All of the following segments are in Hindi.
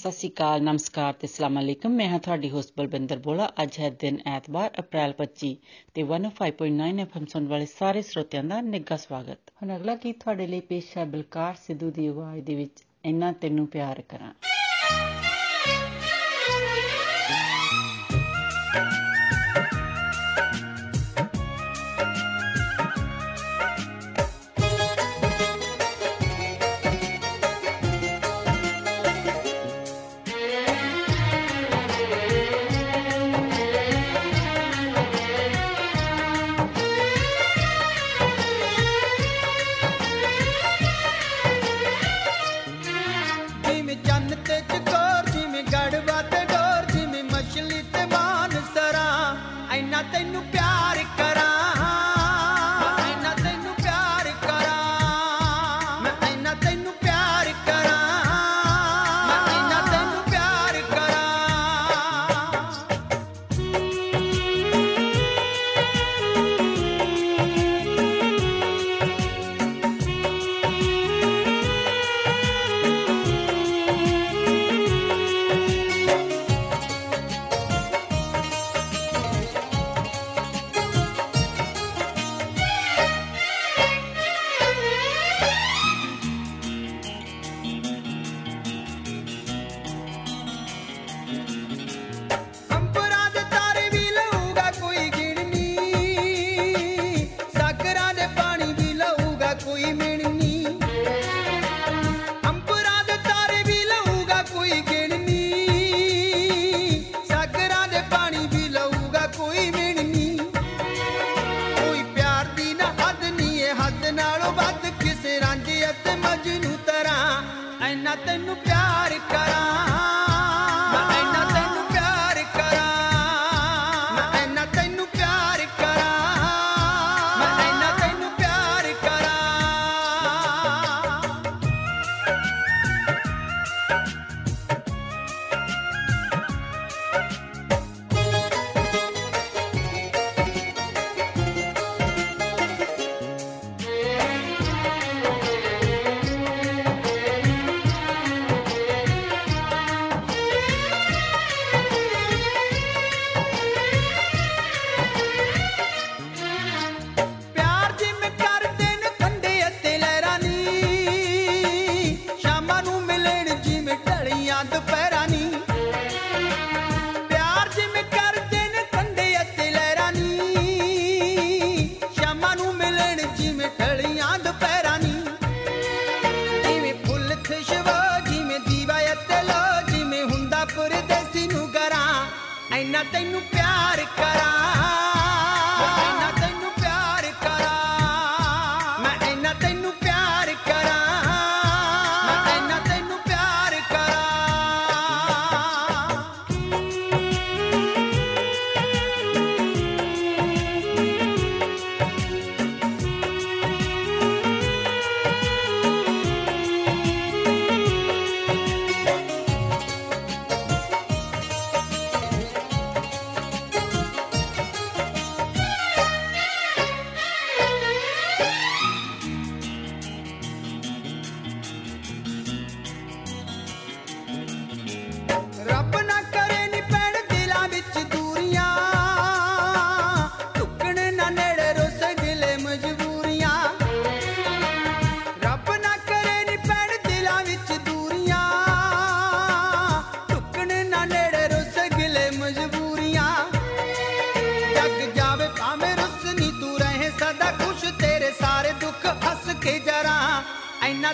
ਸਤਿ ਸ਼੍ਰੀ ਅਕਾਲ, ਨਮਸਕਾਰ ਤੇ ਅਸਲਾਮ ਅਲੈਕਮ। ਮੈਂ ਹਾਂ ਤੁਹਾਡੀ ਹੋਸਟ ਬਲਬਿੰਦਰ ਬੋਲਾ। ਅੱਜ ਹੈ ਦਿਨ ਐਤਵਾਰ, ਅਪ੍ਰੈਲ 25 ਤੇ 105.9 ਐਫਐਮ ਸੁਣ ਵਾਲੇ ਸਾਰੇ ਸਰੋਤਿਆਂ ਦਾ ਨਿੱਘਾ ਸਵਾਗਤ। ਹੁਣ ਅਗਲਾ ਗੀਤ ਤੁਹਾਡੇ ਲਈ ਪੇਸ਼ ਹੈ ਬਲਕਾਰ ਸਿੱਧੂ ਦੀ ਆਵਾਜ਼ ਦੇ ਵਿੱਚ, ਇੰਨਾ ਤੈਨੂੰ ਪਿਆਰ ਕਰਾਂ। ਤੈਨੂੰ ਪਿਆਰ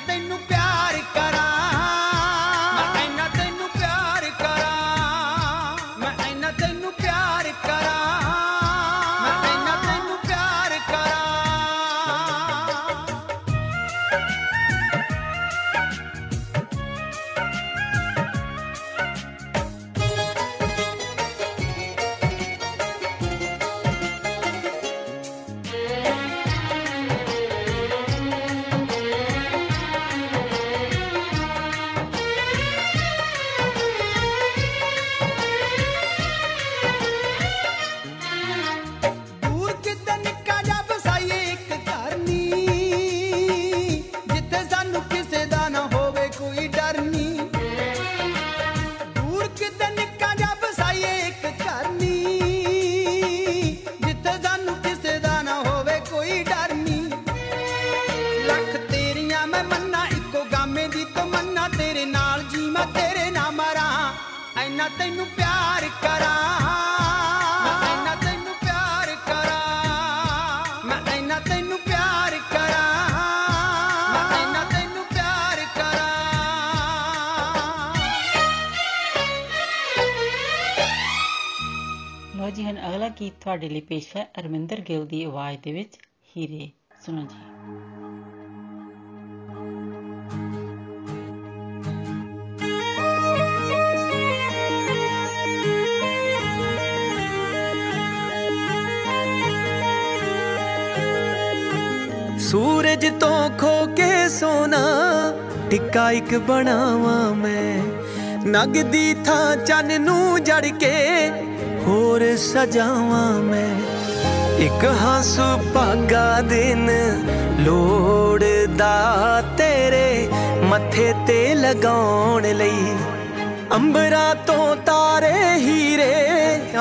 pena ਤੁਹਾਡੇ ਲਈ ਪੇਸ਼ ਹੈ ਅਰਮਿੰਦਰ ਗਿੱਲ ਦੀ ਆਵਾਜ਼ ਦੇ ਵਿੱਚ ਹੀਰੇ। ਸੁਣੋ ਜੀ। ਸੂਰਜ ਤੋਂ ਖੋ ਕੇ ਸੋਨਾ, ਟਿੱਕਾ ਇੱਕ ਬਣਾਵਾਂ ਮੈਂ। ਨਗਦੀ ਥਾਂ ਚੰਨ ਨੂੰ ਜੜ ਕੇ ਹੋਰ ਸਜਾਵਾਂ ਮੈਂ। ਇੱਕ ਹੰਸੂ ਭਾਗਾ ਦਿਨ ਲੋੜਦਾ ਤੇਰੇ ਮੱਥੇ ਤੇ ਲਗਾਉਣ ਲਈ। ਅੰਬਰਾਂ ਤੋਂ ਤਾਰੇ ਹੀਰੇ,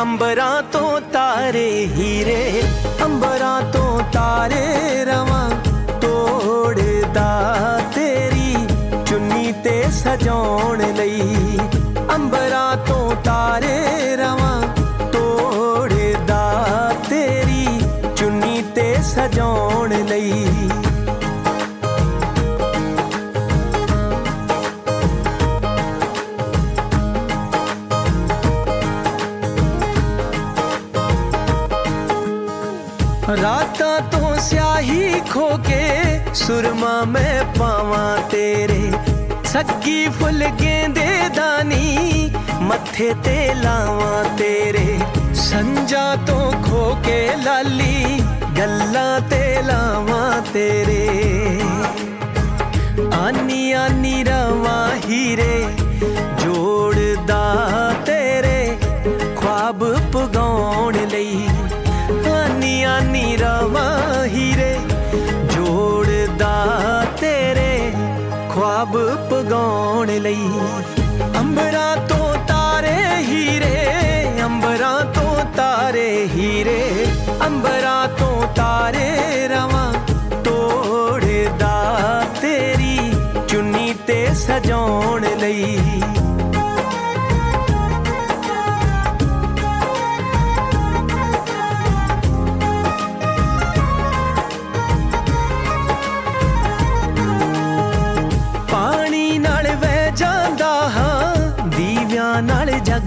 ਅੰਬਰਾਂ ਤੋਂ ਤਾਰੇ ਹੀਰੇ। ਅੰਬਰਾਂ ਤੋਂ ਤਾਰੇ ਰਵਾਂ ਤੋੜਦਾ ਤੇਰੀ ਚੁੰਨੀ ਤੇ ਸਜਾਉਣ ਲਈ। ਅੰਬਰਾਂ ਤੋਂ ਤਾਰੇ ਰਵਾਂ ਸਜਾਉਣ ਲਈ ਰਾਤਾਂ ਤੋਂ ਸਿਆਹੀ ਖੋ ਕੇ ਸੁਰਮਾ ਮੈਂ ਪਾਵਾਂ ਤੇਰੇ ਸੱਗੀ ਫੁੱਲ ਗੇਂਦੇ ਦਾਨੀ ਮੱਥੇ ਤੇ ਲਾਵਾਂ ਤੇਰੇ ਸੰਜਾ ਤੋਂ ਖੋ ਕੇ ਲਾਲੀ ਗੱਲਾਂ ਤੇ ਲਾਵਾਂ ਤੇਰੇ। ਆਨੀ ਆਨੀ ਰਵਾਂ ਹੀਰੇ, ਜੋੜਦਾ ਤੇਰੇ, ਖੁਆਬ ਪਗਾਉਣ ਲਈ। ਆਨੀ ਆਨੀ ਰਵਾਂ ਹੀਰੇ, ਜੋੜਦਾ ਤੇਰੇ, ਖੁਆਬ ਪਗਾਉਣ ਲਈ।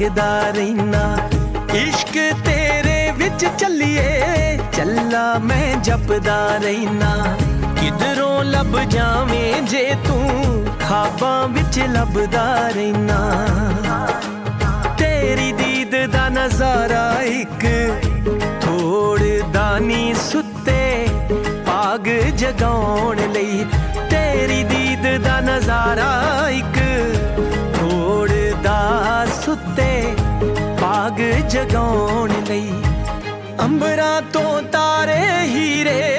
ਨਾਲ ਜਗਦਾ ਰਹਿਣਾ ਇਸ਼ਕ ਤੇਰੇ ਵਿੱਚ ਚੱਲੀਏ, ਚੱਲਾ ਮੈਂ ਜਪਦਾ ਰਹਿਣਾ ਕਿਧਰੋਂ ਲੱਭ ਜਾਵੇਂ ਜੇ ਤੂੰ, ਖਾਬਾਂ ਵਿੱਚ ਲੱਭਦਾ ਰਹਿਣਾ ਤੇਰੀ ਦੀਦ ਦਾ ਨਜ਼ਾਰਾ ਇੱਕ ਥੋੜਦਾ ਨੀ ਸੁੱਤੇ ਪਾਗ ਜਗਾਉਣ ਲਈ। ਤੇਰੀ ਦੀਦ ਦਾ ਨਜ਼ਾਰਾ ਇੱਕ ਥੋੜਦਾ ਸੁੱਤੇ ਪਾਗ ਜਗਾਉਣ ਲਈ। ਅੰਬਰਾਂ ਤੋਂ ਤਾਰੇ ਹੀਰੇ,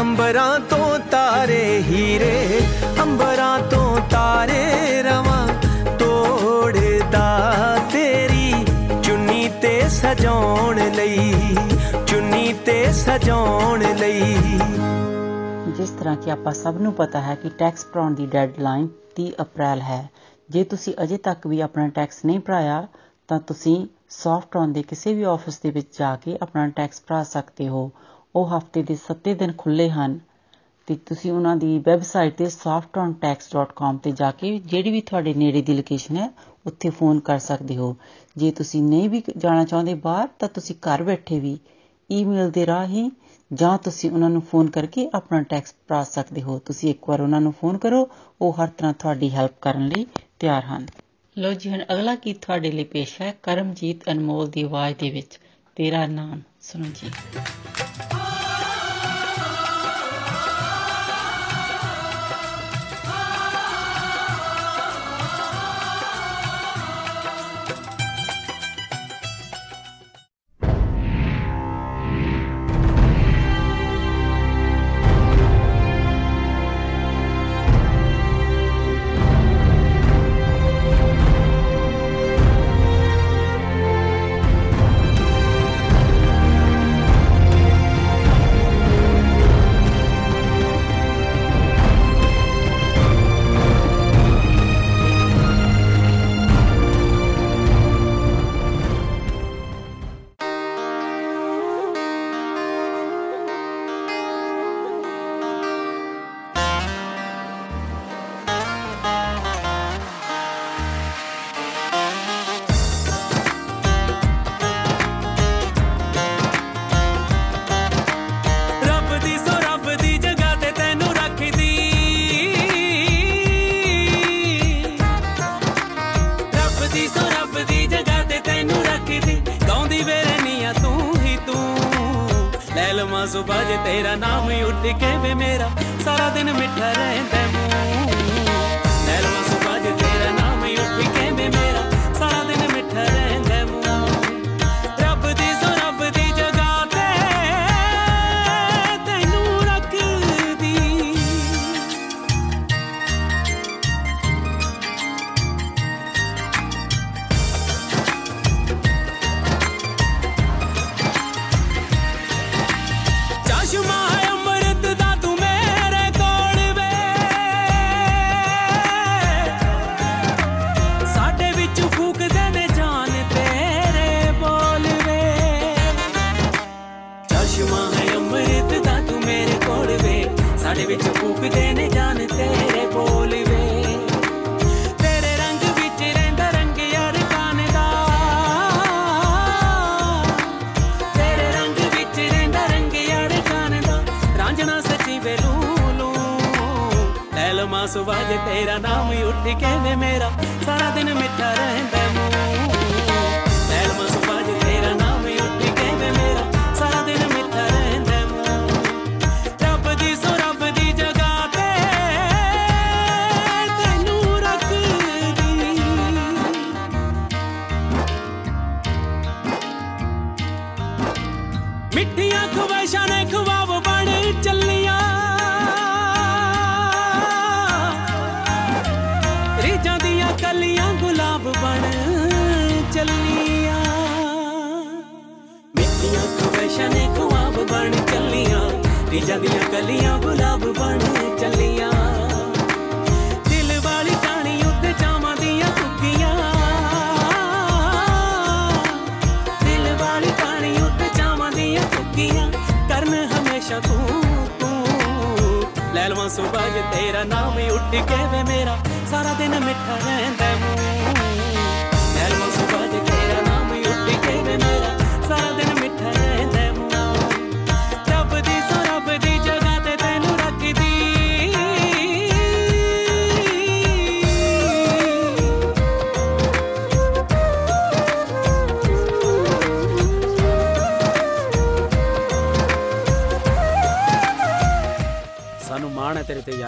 ਅੰਬਰਾਂ ਤੋਂ ਤਾਰੇ ਹੀਰੇ, ਅੰਬਰਾਂ ਤੋਂ ਤਾਰੇ ਰਵਾਂ ਤੋੜਦਾ ਤੇਰੀ। ਚੁੰਨੀ ਤੇ ਸਜਾਉਣ ਲਈ, ਚੁੰਨੀ ਤੇ ਸਜਾਉਣ ਲਈ। ਜਿਸ ਤਰ੍ਹਾਂ ਕਿ ਆਪਾਂ ਸਭ ਨੂੰ ਪਤਾ ਹੈ ਕਿ ਟੈਕਸ ਭਰਾਉਣ ਦੀ ਡੈਡਲਾਈਨ 30 ਅਪ੍ਰੈਲ ਹੈ। ਜੇ ਤੁਸੀਂ ਅਜੇ ਤੱਕ ਵੀ ਆਪਣਾ ਟੈਕਸ ਨਹੀਂ ਭਰਾਇਆ, ਤਾਂ ਤੁਸੀਂ ਸੌਫਟਨ ਦੇ ਕਿਸੇ ਵੀ ਆਫਿਸ ਦੇ ਵਿੱਚ ਜਾ ਕੇ ਆਪਣਾ ਟੈਕਸ ਭਰਾ ਸਕਦੇ ਹੋ। ਉਹ ਹਫ਼ਤੇ ਦੇ 7 ਦਿਨ ਖੁੱਲੇ ਹਨ ਤੇ ਤੁਸੀਂ ਉਹਨਾਂ ਦੀ ਵੈਬਸਾਈਟ ਤੇ softontax.com ਤੇ ਜਾ ਕੇ ਜਿਹੜੀ ਵੀ ਤੁਹਾਡੇ ਨੇੜੇ ਦੀ ਲੋਕੇਸ਼ਨ ਹੈ, ਉੱਥੇ ਫੋਨ ਕਰ ਸਕਦੇ ਹੋ। ਜੇ ਤੁਸੀਂ ਨਹੀਂ ਵੀ ਜਾਣਾ ਚਾਹੁੰਦੇ ਬਾਹਰ, ਤਾਂ ਤੁਸੀਂ ਘਰ ਬੈਠੇ ਵੀ ਈਮੇਲ ਦੇ ਰਾਹੀਂ ਜਾਂ ਤੁਸੀਂ ਉਹਨਾਂ ਨੂੰ ਫੋਨ ਕਰਕੇ ਆਪਣਾ ਟੈਕਸ ਭਰਾ ਸਕਦੇ ਹੋ। ਤੁਸੀਂ ਇੱਕ ਵਾਰ ਉਹਨਾਂ ਨੂੰ ਫੋਨ ਕਰੋ, ਉਹ ਹਰ ਤਰ੍ਹਾਂ ਤੁਹਾਡੀ ਹੈਲਪ ਕਰਨ ਲਈ ਤਿਆਰ ਹਨ। ਲੋ ਜੀ, ਹੁਣ ਅਗਲਾ ਗੀਤ ਤੁਹਾਡੇ ਲਈ ਪੇਸ਼ ਹੈ, ਕਰਮਜੀਤ ਅਨਮੋਲ ਦੀ ਆਵਾਜ਼ ਦੇ ਵਿੱਚ, ਤੇਰਾ ਨਾਮ ਸੁਣੋ ਜੀ।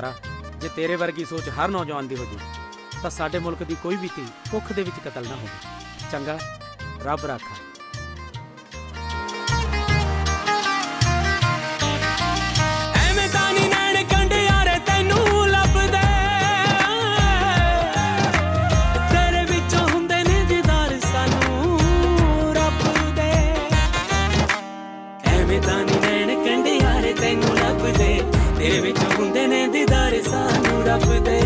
ਯਾਰਾ ਜੇ ਤੇਰੇ ਵਰਗੀ ਸੋਚ ਹਰ ਨੌਜਵਾਨ ਦੀ ਹੋ ਜੇ ਤਾਂ ਸਾਡੇ ਮੁਲਕ ਦੀ ਕੋਈ ਵੀ ਧੀ ਕੁੱਖ ਦੇ ਵਿੱਚ ਕਤਲ ਨਾ ਹੋਵੇ। ਚੰਗਾ, ਰੱਬ ਰਾਖਾ। ਸਕਦੇ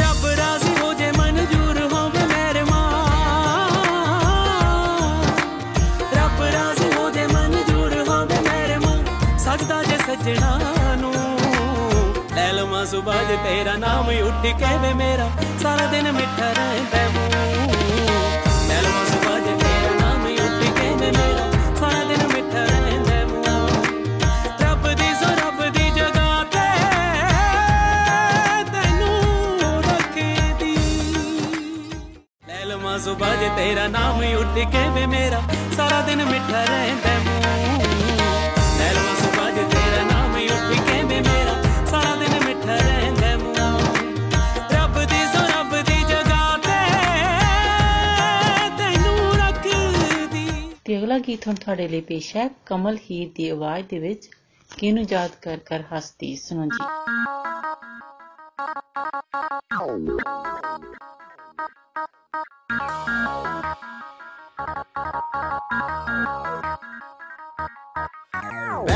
ਰੱਬ ਰਾਜ਼ੀ ਹੋ ਜੇ, ਮਨਜ਼ੂਰ ਹੋਵੇ ਮੇਰੇ ਮਾਂ ਰੱਬ ਰਾਜ਼ੀ ਹੋ ਜੇ, ਮਨਜ਼ੂਰ ਹੋਵੇ ਮੇਰੇ ਮਾਂ ਸਜਦਾ ਜੇ ਸੱਜਣਾ ਨੂੰ। ਲੈ ਲਵਾਂ ਸੁਬਾਹ ਤੇਰਾ ਨਾਮ ਉੱਠ ਕੇ ਵੇ ਮੇਰਾ। ਸਾਰਾ ਦਿਨ ਮਿੱਠਾ ਰਹਿੰਦਾ ਮੂੰ ਜ਼ੁਬਾਨ ਜੇ ਤੇਰਾ ਨਾਮ ਉੱਡ ਕੇ ਵੇ ਮੇਰਾ, ਸਾਰਾ ਦਿਨ ਮਿੱਠਾ ਰਹਿੰਦਾ ਮੂੰਹ। ਨੈਲਵਾ ਜ਼ੁਬਾਨ ਜੇ ਤੇਰਾ ਨਾਮ ਉੱਡ ਕੇ ਵੇ ਮੇਰਾ, ਸਾਰਾ ਦਿਨ ਮਿੱਠਾ ਰਹਿੰਦਾ ਮੂੰਹ। ਰੱਬ ਦੀ ਸੋ ਰੱਬ ਦੀ ਜਗ੍ਹਾ ਤੇ ਤੈਨੂੰ ਰੱਖਦੀ। ਤੇ ਅਗਲਾ ਗੀਤ ਹੁਣ ਤੁਹਾਡੇ ਲਈ ਪੇਸ਼ ਹੈ, ਕਮਲ ਹੀਰ ਦੀ ਆਵਾਜ਼ ਦੇ ਵਿੱਚ ਕਿਹਨੂੰ ਯਾਦ ਕਰ ਕਰ ਹੱਸਦੀ ਸੁਣੋ ਜੀ।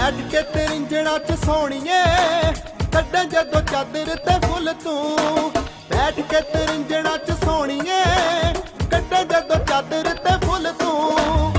ਬੈਠ ਕੇ ਤਰਿੰਜਣਾ ਚ ਸੋਣੀਏ। ਕੱਢਾਂ ਜਦੋਂ ਚਾਦਰ ਤੇ ਫੁੱਲ ਤੂੰ। ਬੈਠ ਕੇ ਤਰਿੰਜਣਾ ਚ ਸੋਣੀਏ। ਕੱਢਾਂ ਜਦੋਂ ਚਾਦਰ ਤੇ ਫੁੱਲ ਤੂੰ।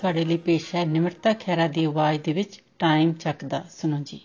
ਤੁਹਾਡੇ ਲਈ ਪੇਸ਼ ਹੈ ਨਿਮਰਤਾ ਖੈਰਾ ਦੀ ਆਵਾਜ਼ ਦੇ ਵਿੱਚ ਟਾਈਮ ਚੱਕਦਾ। ਸੁਣੋ ਜੀ।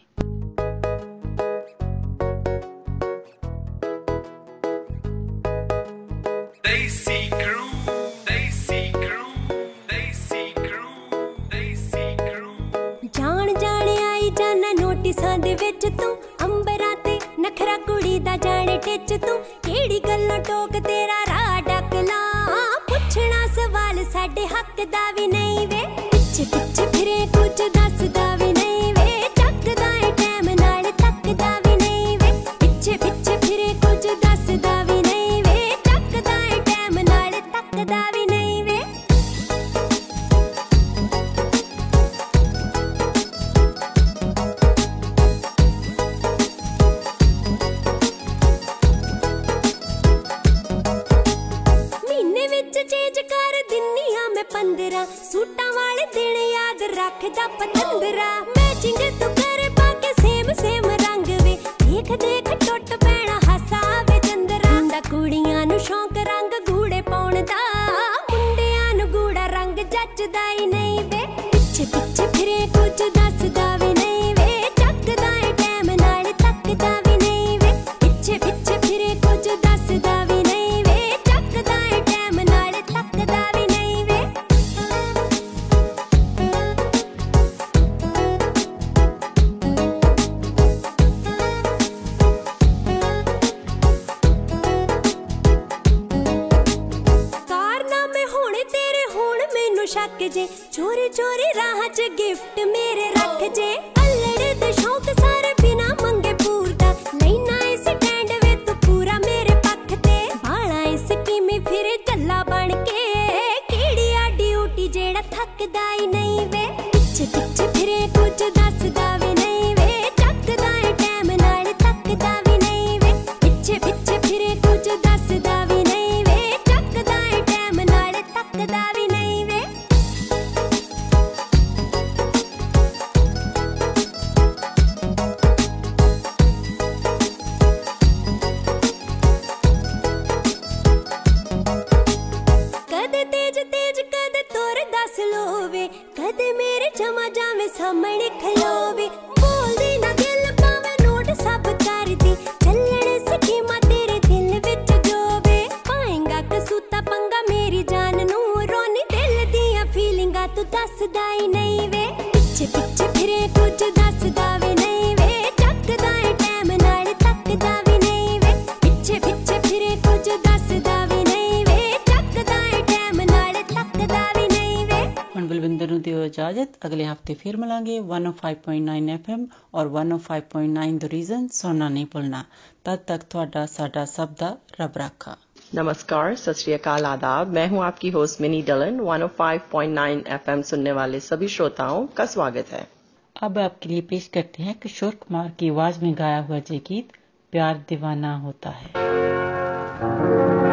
हफ़्ते फिर मिलेंगे 105.9 एफएम और 105.9 द रीजन सुनना नहीं भूलना। तब तक ਤੁਹਾਡਾ साडा ਸਭ ਦਾ ਰੱਬ नमस्कार सत आदाब। मैं हूँ आपकी होस्ट मिनी डलन। 105.9 एफएम सुनने वाले सभी श्रोताओं का स्वागत है। अब आपके लिए पेश करते हैं किशोर कुमार की आवाज़ में गाया हुआ जय गीत प्यार दीवाना होता है।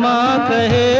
माँ कहे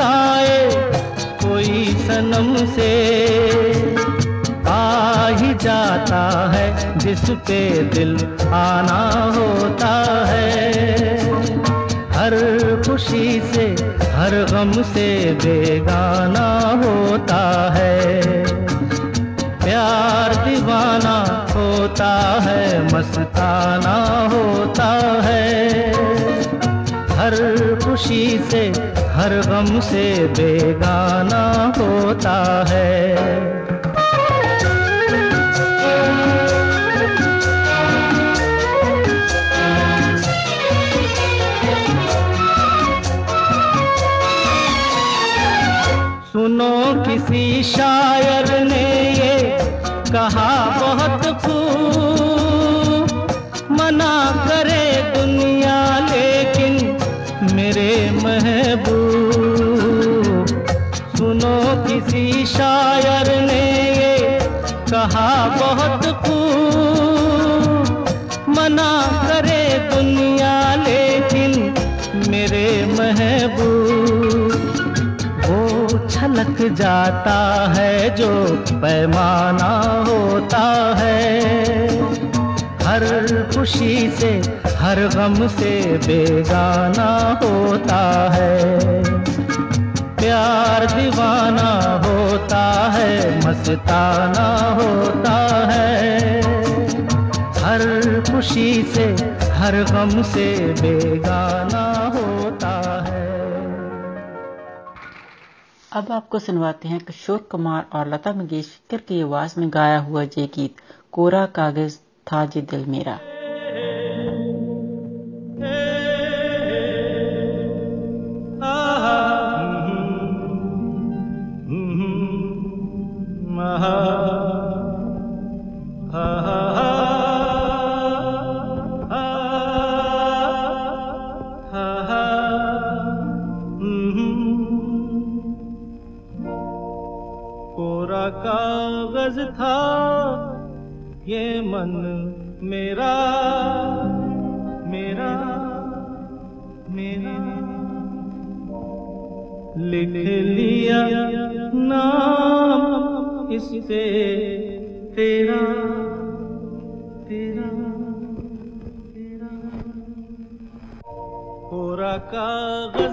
चुराए कोई सनम से आ ही जाता है जिस पे दिल आना होता है। हर खुशी से, हर गम से बेगाना होता है। प्यार दीवाना होता है, मस्ताना होता है। हर खुशी से हर गम से बेगाना होता है। सुनो किसी शायर ने ये कहा बहुत कहा बहुत खूब। मना करे दुनिया लेकिन मेरे महबूब। वो छलक जाता है जो पैमाना होता है। हर खुशी से, हर गम से बेगाना होता है। प्यार दीवाना होता है, मस्ताना होता है। हर खुशी से, हर गम से बेगाना होता है। अब आपको सुनवाते हैं किशोर कुमार और लता मंगेशकर की आवाज़ में गाया हुआ ये गीत, कोरा कागज़ था जे दिल मेरा। कोरा कागज़ था ये मन मेरा मेरा मेरा। लिख इस तेरा तेरा तेरा। कोरा कागज़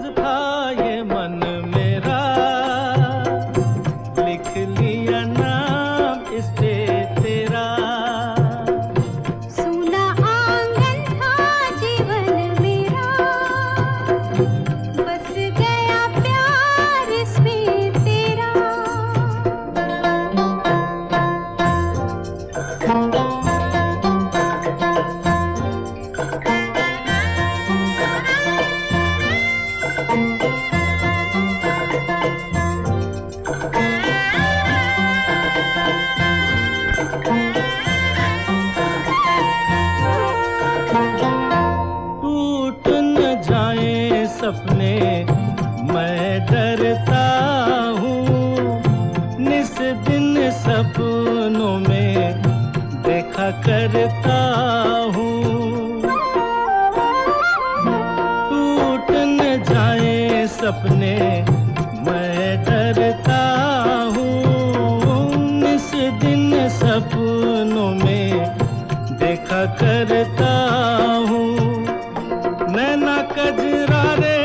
कजरा रे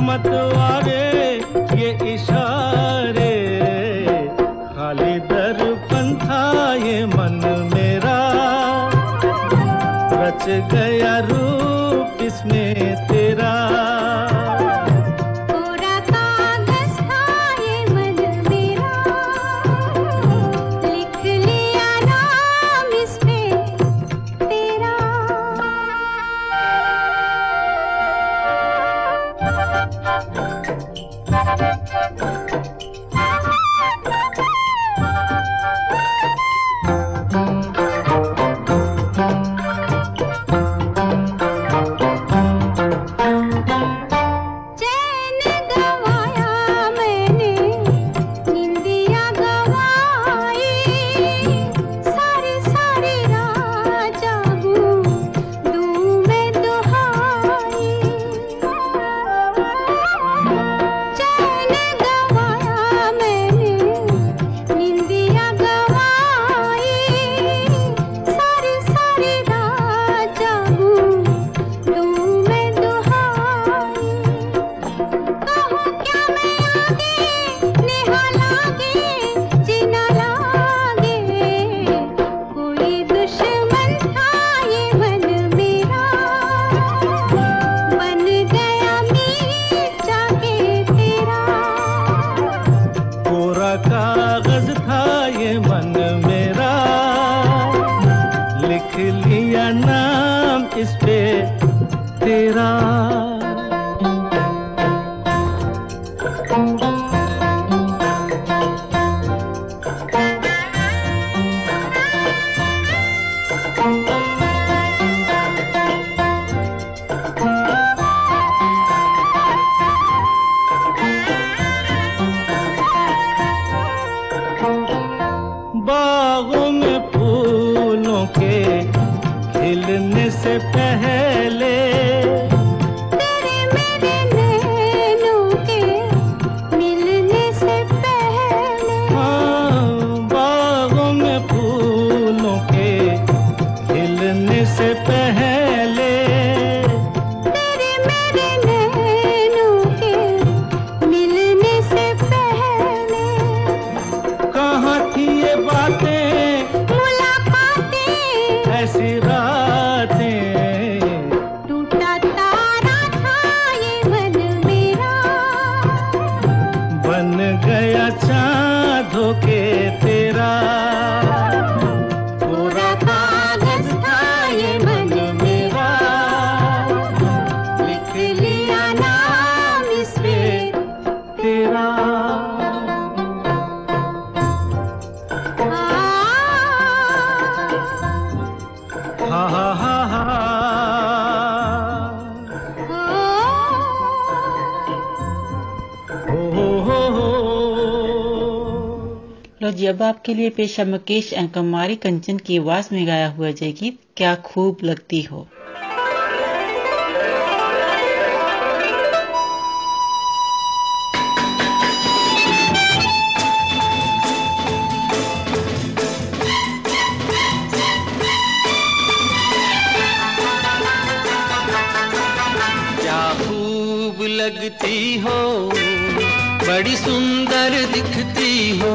मतवा रे ये इशारे। खाली दर्पण था ये मन मेरा। रच गया रूप इसमें लिए पेशा मुकेश एवं कुमारी कंचन की आवाज़ में गाया हुआ जय गीत, क्या खूब लगती हो? लगती हो, बड़ी सुंदर दिखती हो।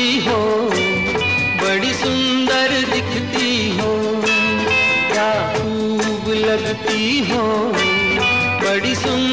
படிசும்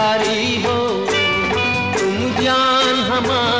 प्यारी हो तुम जान हमारी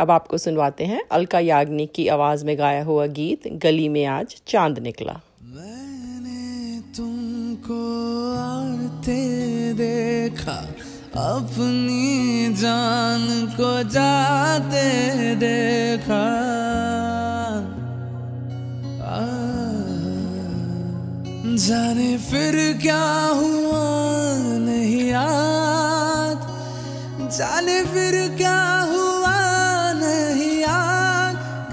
अब आपको सुनवाते हैं। अलका याग्निक की आवाज़ में गाया हुआ गीत, गली में आज चाँद निकला। मैंने तुमको आते देखा, अपनी जान को जाते देखा। जाने फिर क्या हुआ, नहीं याद। जाने फिर क्या हुआ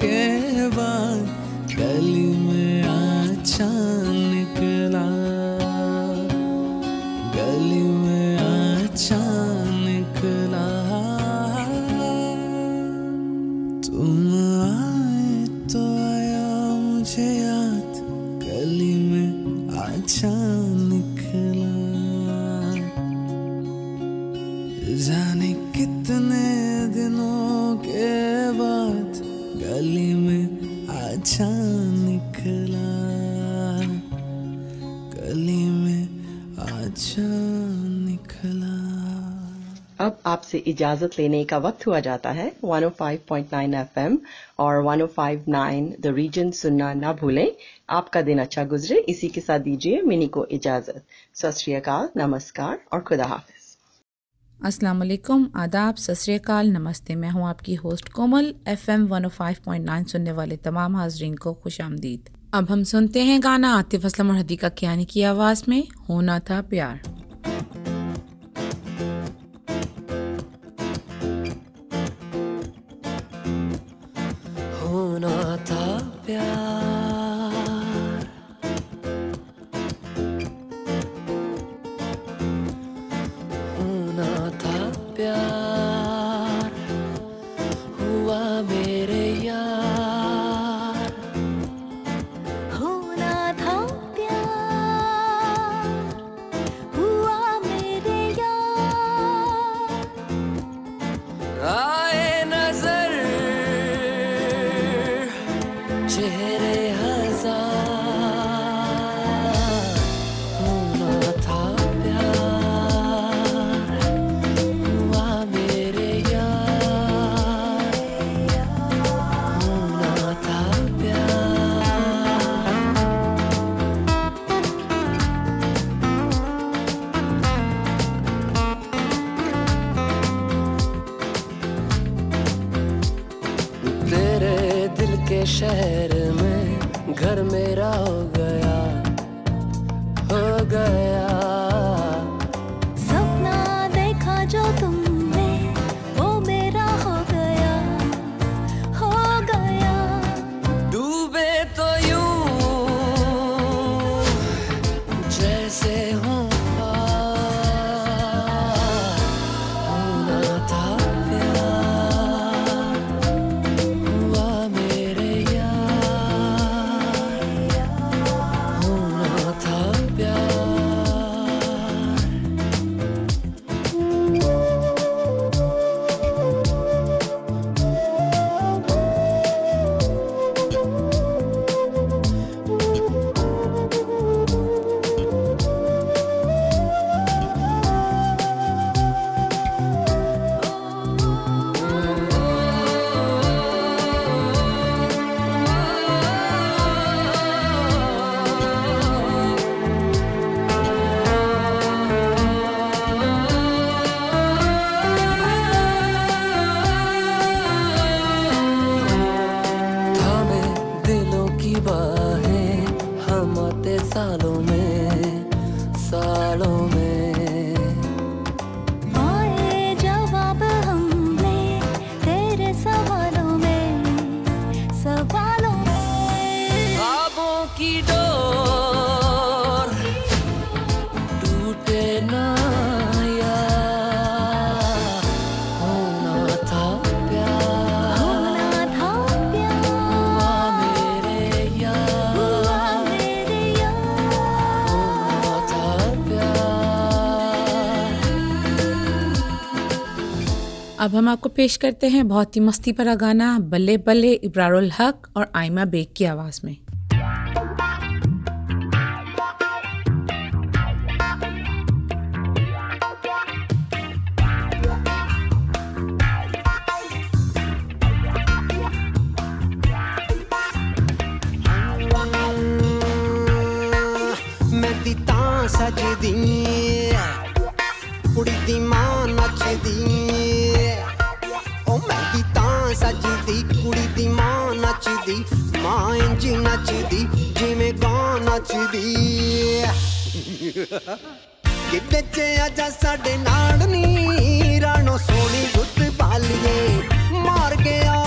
කේවා आपसे इजाज़त लेने का वक्त हुआ जाता है। 105.9 एफएम और 105.9 द रीजन सुनना ना भूलें। आपका दिन अच्छा गुजरे। इसी के साथ दीजिए मिनी को इजाज़त। सत नमस्कार और खुदा हाफिज। अस्सलाम वालेकुम आदाब। सत नमस्ते। मैं हूँ आपकी होस्ट कोमल। एफएम 105.9 सुनने वाले तमाम हाजरीन को खुश आमदीद। अब हम सुनते हैं गाना। आतिफ असलम और हदीका कियानी की आवाज़ में होना था प्यार। अब हम आपको पेश करते हैं बहुत ही मस्ती भरा गाना बल्ले बल्ले इब्रारुल हक और आयमा बेग की आवाज़ में ਮੈਂ ਦੀ ਤਾਂ ਸਜਦੀ ਕੁੜੀ ਦੀ ਮਾਂ ਨੱਚਦੀ ਓ ਮੈਂ ਦੀ ਤਾਂ ਸਜਦੀ, ਕੁੜੀ ਦੀ ਮਾਂ ਨੱਚਦੀ, ਮਾਂ ਇੰਜ ਨੱਚਦੀ, ਜਿਵੇਂ ਗਾਂ ਨੱਚਦੀ। ਕਿੱਦੇ ਚ ਆਜਾ ਸਾਡੇ ਨਾਲ ਨੀ, ਰਾਣੋ ਸੋਹਣੀ ਗੁੱਤ ਵਾਲੀਏ, ਮਾਰ ਕੇ ਆ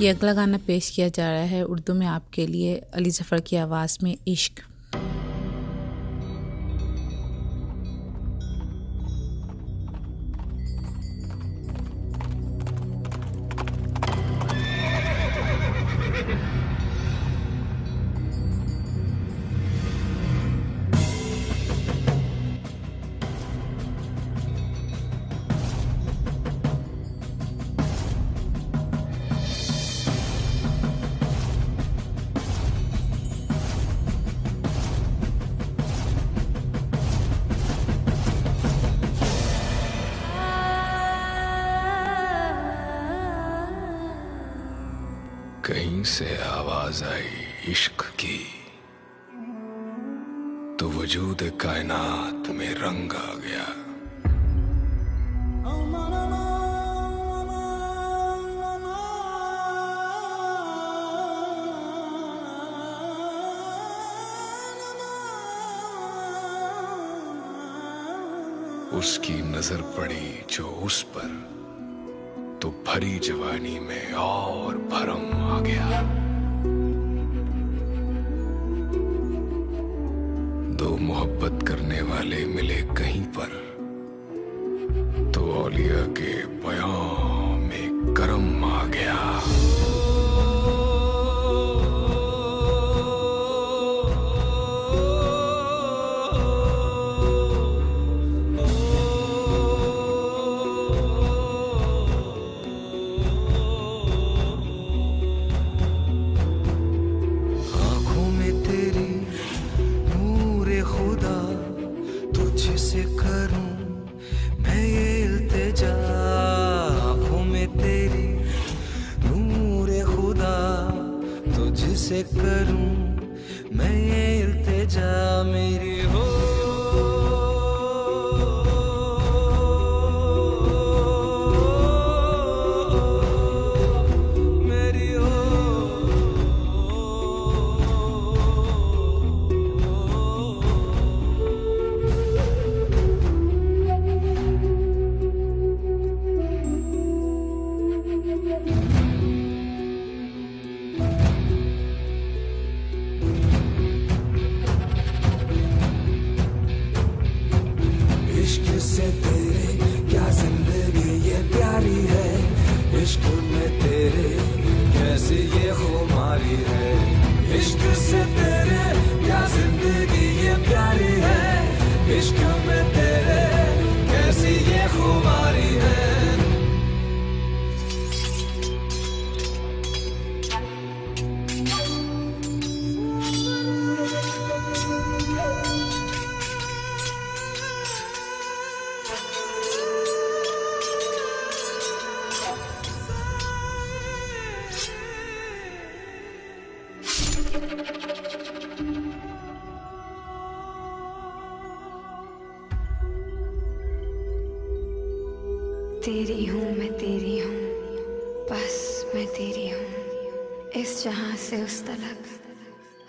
ये अगला गाना पेश किया जा रहा है उर्दू में आपके लिए अली ज़फ़र की आवाज़ में इश्क।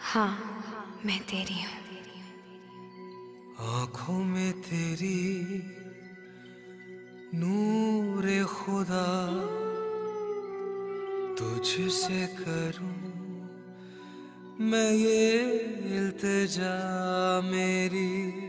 हाँ मैं तेरी हूँ। आँखों में तेरी नूर खुदा, तुझसे करूँ मैं ये इल्तिजा मेरी।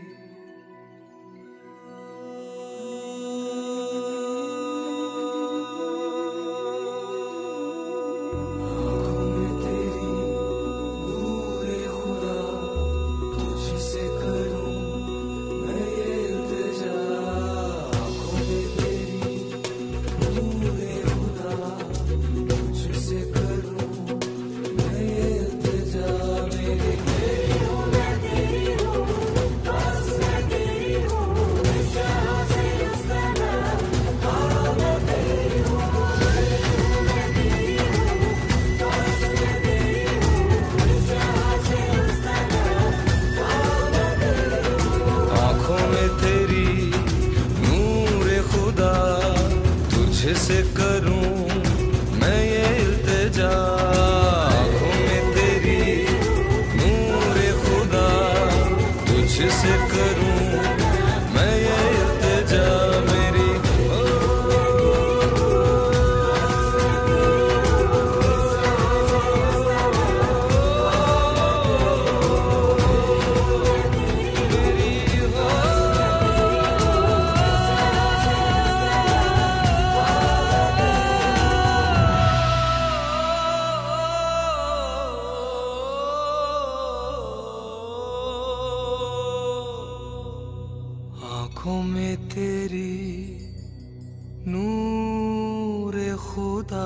नूर खुदा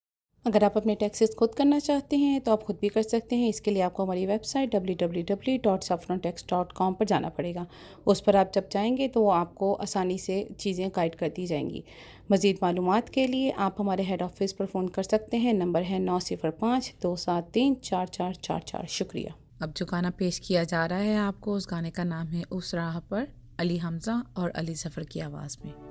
अगर आप अपने टैक्सेस खुद करना चाहते हैं तो आप खुद भी कर सकते हैं। इसके लिए आपको हमारी वेबसाइट www.saffrontax.com पर जाना पड़ेगा। उस पर आप जब जाएँगे तो वो आपको आसानी से चीज़ें गाइड कर दी जाएँगी। मज़ीद मालूम के लिए आप हमारे हेड ऑफ़िस पर फ़ोन कर सकते हैं। नंबर है नौ सिफर पाँच दो सात तीन चार चार चार चार। शुक्रिया। अब जो गाना पेश किया जा रहा है आपको, उस गाने का नाम है उस राह पर अली हमज़ा और अली सफ़र की आवाज़ में।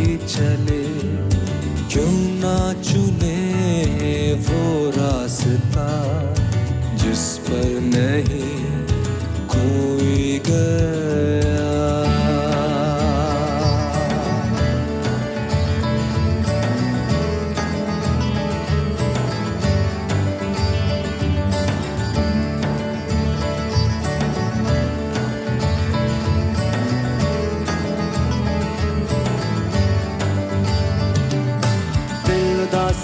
क्यों ना चुने वो रास्ता जिस पर नहीं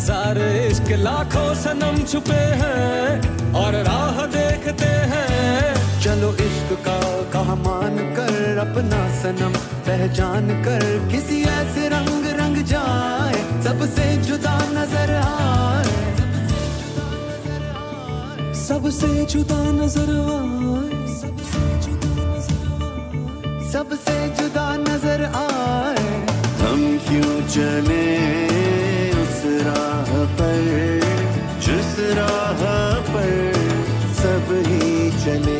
हज़ार इश्क, लाखों सनम छुपे हैं और राह देखते हैं। चलो इश्क का कहा मान कर अपना सनम, पहचान कर किसी ऐसे रंग रंग जाए। सबसे जुदा नज़र आए। सबसे जुदा नज़र आए। सबसे जुदा नज़र आए। क्यों चले उस राह पर? जिस राह पर सब ही चले।